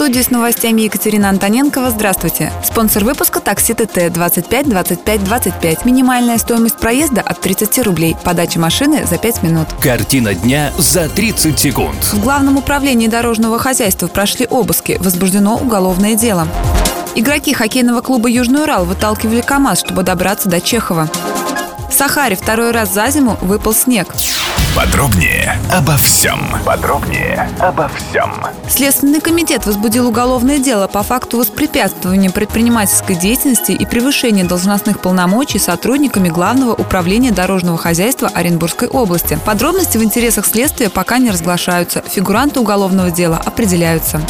В студии с новостями Екатерина Антоненкова. Здравствуйте. Спонсор выпуска такси ТТ 25 25 25. Минимальная стоимость проезда от 30 рублей. Подача машины за 5 минут. Картина дня за 30 секунд. В Главном управлении дорожного хозяйства прошли обыски. Возбуждено уголовное дело. Игроки хоккейного клуба «Южный Урал» выталкивали КАМАЗ, чтобы добраться до Чехова. В Сахаре второй раз за зиму выпал снег. Подробнее обо всем. Подробнее обо всем. Следственный комитет возбудил уголовное дело по факту воспрепятствования предпринимательской деятельности и превышения должностных полномочий сотрудниками Главного управления дорожного хозяйства Оренбургской области. Подробности в интересах следствия пока не разглашаются. Фигуранты уголовного дела определяются.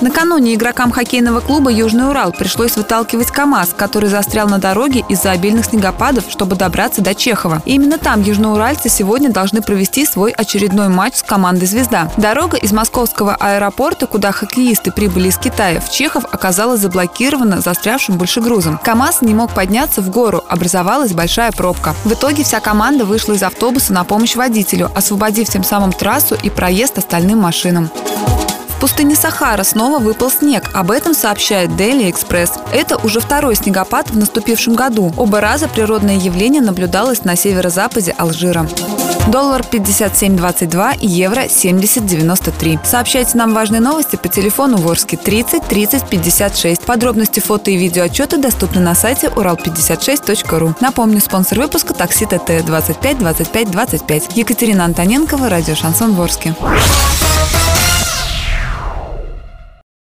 Накануне игрокам хоккейного клуба «Южный Урал» пришлось выталкивать КАМАЗ, который застрял на дороге из-за обильных снегопадов, чтобы добраться до Чехова. И именно там южноуральцы сегодня должны провести свой очередной матч с командой «Звезда». Дорога из московского аэропорта, куда хоккеисты прибыли из Китая, в Чехов оказалась заблокирована застрявшим большегрузом. КАМАЗ не мог подняться в гору, образовалась большая пробка. В итоге вся команда вышла из автобуса на помощь водителю, освободив тем самым трассу и проезд остальным машинам. В пустыне Сахара снова выпал снег. Об этом сообщает Daily Express. Это уже второй снегопад в наступившем году. Оба раза природное явление наблюдалось на северо-западе Алжира. Доллар 57.22 и евро 70.93. Сообщайте нам важные новости по телефону Ворске 30 30 56. Подробности фото и видеоотчеты доступны на сайте урал56.ру. Напомню, спонсор выпуска такси ТТ 25 25 25. Екатерина Антоненкова, радио Шансон Ворске.